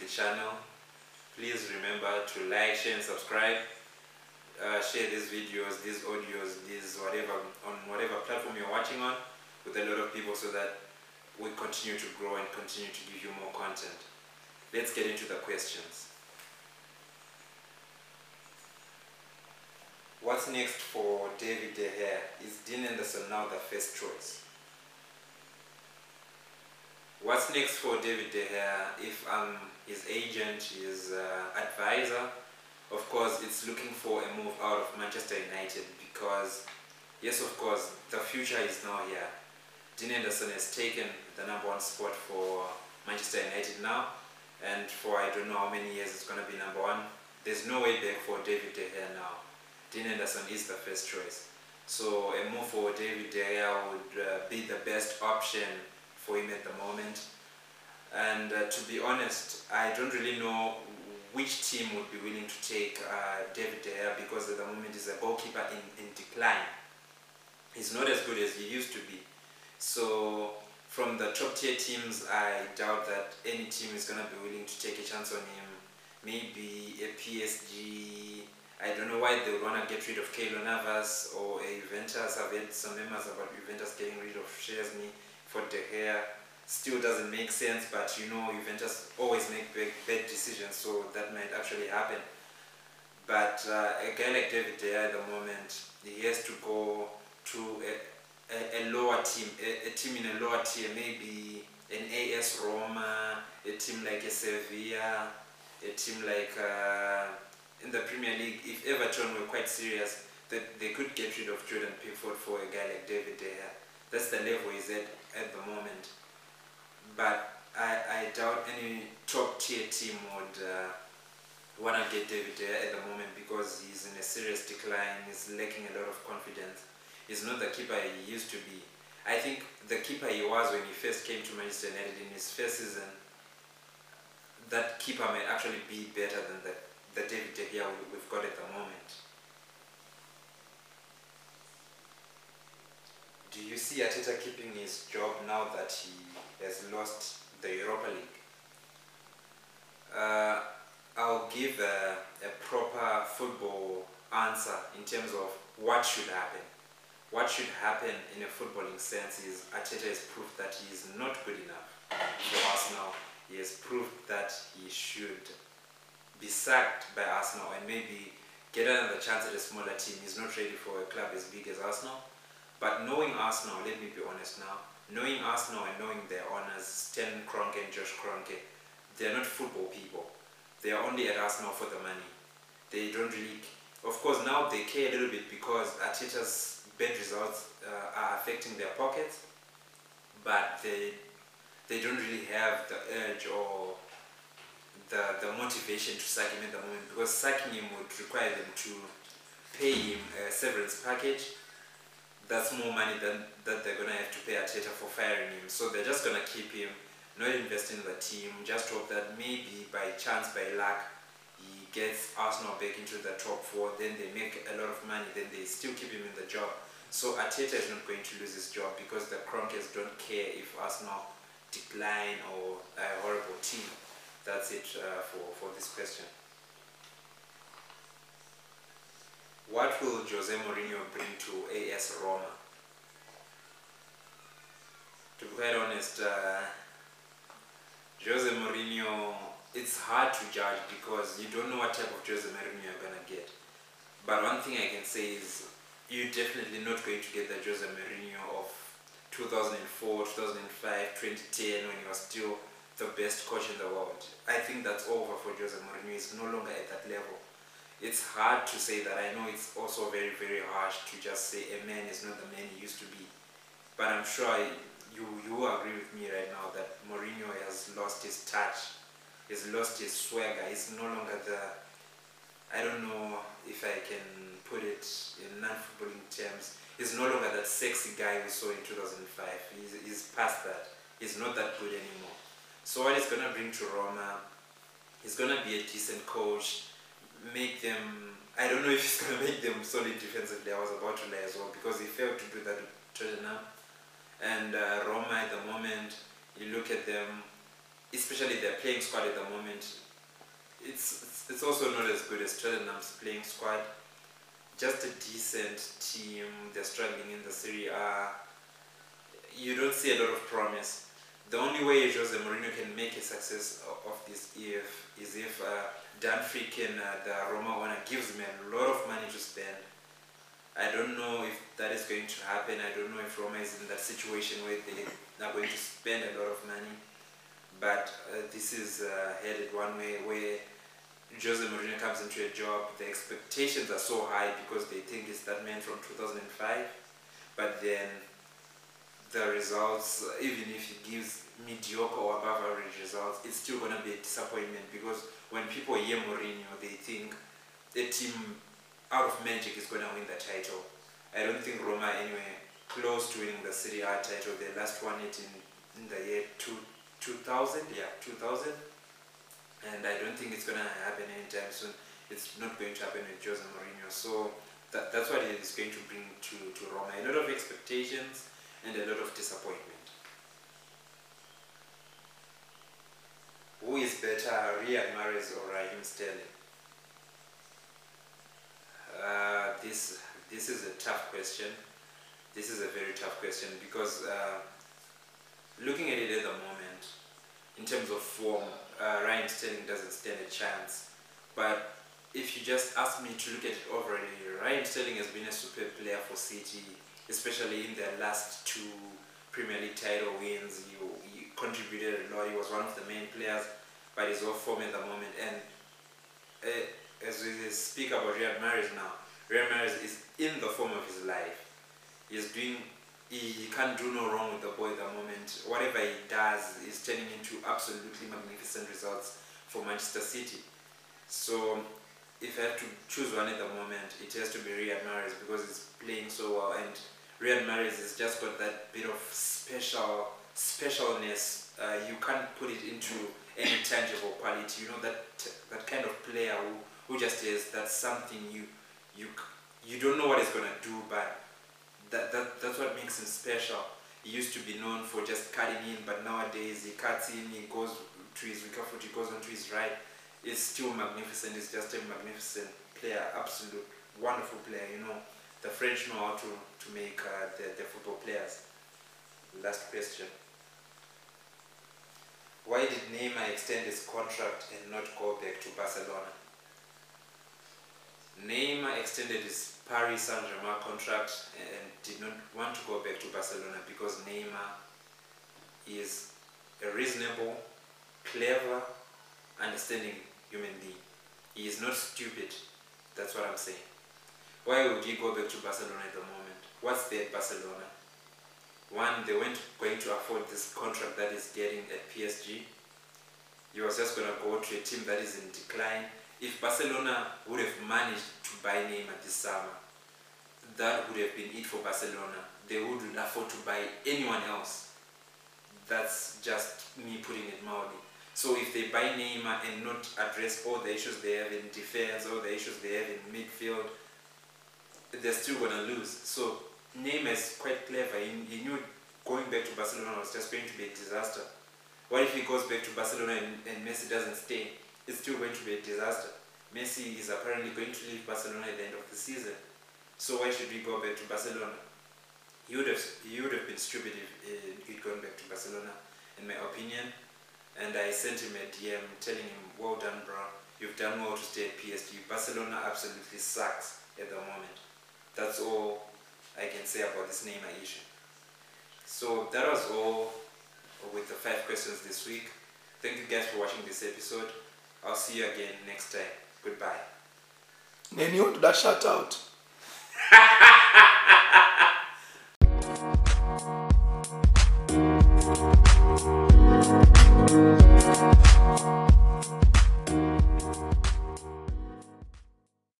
the channel. Please remember to like, share, and subscribe. Uh, share these videos, these audios, these whatever, on whatever platform you're watching on with a lot of people so that we continue to grow and continue to give you more content. Let's get into the questions. What's next for David De Gea? Is Dean Henderson now the first choice? What's next for David De Gea if I'm his agent, his uh, advisor? Of course, it's looking for a move out of Manchester United because, yes, of course, the future is now here. Dean Henderson has taken the number one spot for Manchester United now, and for I don't know how many years it's going to be number one. There's no way back for David De Gea now. Dean Henderson is the first choice. So a move for David De Gea would uh, be the best option at the moment. And uh, to be honest, I don't really know which team would be willing to take uh, David De Gea because at the moment he's a goalkeeper in, in decline. He's not as good as he used to be. So from the top tier teams, I doubt that any team is going to be willing to take a chance on him. Maybe a PSG, I don't know why they would want to get rid of Keylor Navas or a Juventus. I've heard some members about Juventus getting rid of Szczesny for De Gea. Still doesn't make sense, but you know Juventus always make big, bad decisions, so that might actually happen. But uh, a guy like David De Gea at the moment, he has to go to a, a, a lower team, a, a, team in a lower tier, maybe an AS Roma, a team like a Sevilla, a team like... Uh, in the Premier League, if Everton were quite serious, that they could get rid of Jordan Pickford for a guy like David De Gea. That's the level he's at at the moment. But I, I doubt any top tier team would uh, want to get David Gea at the moment because he's in a serious decline, he's lacking a lot of confidence. He's not the keeper he used to be. I think the keeper he was when he first came to Manchester United in his first season, that keeper might actually be better than the the David De Gea we've got at the moment. Do you see Arteta keeping his job now that he has lost the Europa League? Uh, I'll give a, a proper football answer in terms of what should happen. What should happen in a footballing sense is Arteta has proved that he is not good enough for Arsenal. He has proved that he should be sacked by Arsenal and maybe get another chance at a smaller team. He's not ready for a club as big as Arsenal. But knowing Arsenal, let me be honest now, knowing Arsenal and knowing their owners, Stan Kroenke and Josh Kroenke, they're not football people. They are only at Arsenal for the money. They don't really, of course now they care a little bit because Arteta's bad results uh, are affecting their pockets, but they, they don't really have the urge or the, the motivation to sack him at the moment because sacking him would require them to pay him a severance package. That's more money than that they're gonna have to pay Arteta for firing him. So they're just gonna keep him, not invest in the team, just hope that maybe by chance, by luck, he gets Arsenal back into the top four, then they make a lot of money, then they still keep him in the job. So Arteta is not going to lose his job because the Kroenkes don't care if Arsenal decline or a horrible team that's it uh, for, for this question. What will Jose Mourinho bring to AS Roma? To be quite honest, uh, Jose Mourinho, it's hard to judge because you don't know what type of Jose Mourinho you're going to get. But one thing I can say is you're definitely not going to get the Jose Mourinho of 2004, 2005, 2010 when he was still the best coach in the world. I think that's over for Jose Mourinho. He's no longer at that level. It's hard to say that. I know it's also very, very harsh to just say a man is not the man he used to be. But I'm sure you, you agree with me right now that Mourinho has lost his touch. He's lost his swagger. He's no longer the, I don't know if I can put it in non-footballing terms. He's no longer that sexy guy we saw in 2005. He's, he's past that. He's not that good anymore. So what he's going to bring to Roma, he's going to be a decent coach, make them, I don't know if he's going to make them solid defensively, I was about to lie as well, because he failed to do that with Tottenham. And uh, Roma at the moment, you look at them, especially their playing squad at the moment, it's, it's, it's also not as good as Tottenham's playing squad. Just a decent team. They're struggling in the Serie A. You don't see a lot of promise. The only way Jose Mourinho can make a success of, of this if is if uh, Dan Friedkin, uh, the Roma owner, gives me a lot of money to spend. I don't know if that is going to happen. I don't know if Roma is in that situation where they are going to spend a lot of money. But uh, this is uh, headed one way where Jose Mourinho comes into a job, the expectations are so high because they think it's that man from 2005. But then the results, even if he gives mediocre or above average results, it's still going to be a disappointment because when people hear Mourinho, they think the team out of magic is going to win the title. I don't think Roma anywhere close to winning the Serie A title. They last won it in, in the year two, 2000, yeah, 2000. And I don't think it's going to happen anytime soon. It's not going to happen with Jose Mourinho. So that, that's what it is going to bring to, to Roma. A lot of expectations and a lot of disappointment. Who is better, Riyad Mahrez or Raheem Sterling? Uh, this this is a tough question. This is a very tough question because uh, looking at it at the moment, in terms of form, uh, Raheem Sterling doesn't stand a chance. But if you just ask me to look at it overall, Raheem Sterling has been a superb player for City especially in their last two Premier League title wins. He, he contributed a lot. He was one of the main players, but he's off form at the moment. And uh, as we speak about Riyad Mahrez now, Riyad Mahrez is in the form of his life. He's doing. He, he can't do no wrong with the boy at the moment. Whatever he does is turning into absolutely magnificent results for Manchester City. So if I have to choose one at the moment, it has to be Riyad Mahrez because he's playing so well and Riyad Mahrez has just got that bit of special specialness. Uh, you can't put it into any tangible quality. You know that that kind of player who, who just is that something you you you don't know what he's gonna do, but that, that that's what makes him special. He used to be known for just cutting in, but nowadays he cuts in, he goes to his foot, he goes his right. It's still magnificent. He's just a magnificent player, absolute wonderful player. You know the French know how to, to make uh, the, the football players. Last question. Why did Neymar extend his contract and not go back to Barcelona? Neymar extended his Paris Saint-Germain contract and did not want to go back to Barcelona because Neymar is a reasonable, clever, understanding human being. He is not stupid. That's what I'm saying. Why would he go back to Barcelona at the moment? What's there at Barcelona? One, they weren't going to afford this contract that is getting at PSG. He was just going to go to a team that is in decline. If Barcelona would have managed to buy Neymar this summer, that would have been it for Barcelona. They wouldn't afford to buy anyone else. That's just me putting it mildly. So if they buy Neymar and not address all the issues they have in defense, all the issues they have in midfield, they're still going to lose. So Neymar is quite clever. He, he, knew going back to Barcelona was just going to be a disaster. What if he goes back to Barcelona and, and Messi doesn't stay? It's still going to be a disaster. Messi is apparently going to leave Barcelona at the end of the season. So why should we go back to Barcelona? He would have, he would have been stupid if he'd gone back to Barcelona, in my opinion. And I sent him a DM telling him, well done, bro. You've done well to stay at PSG. Barcelona absolutely sucks at the moment that's all I can say about this name, issue. So that was all with the five questions this week. Thank you guys for watching this episode. I'll see you again next time. Goodbye. Then you want to that shout out.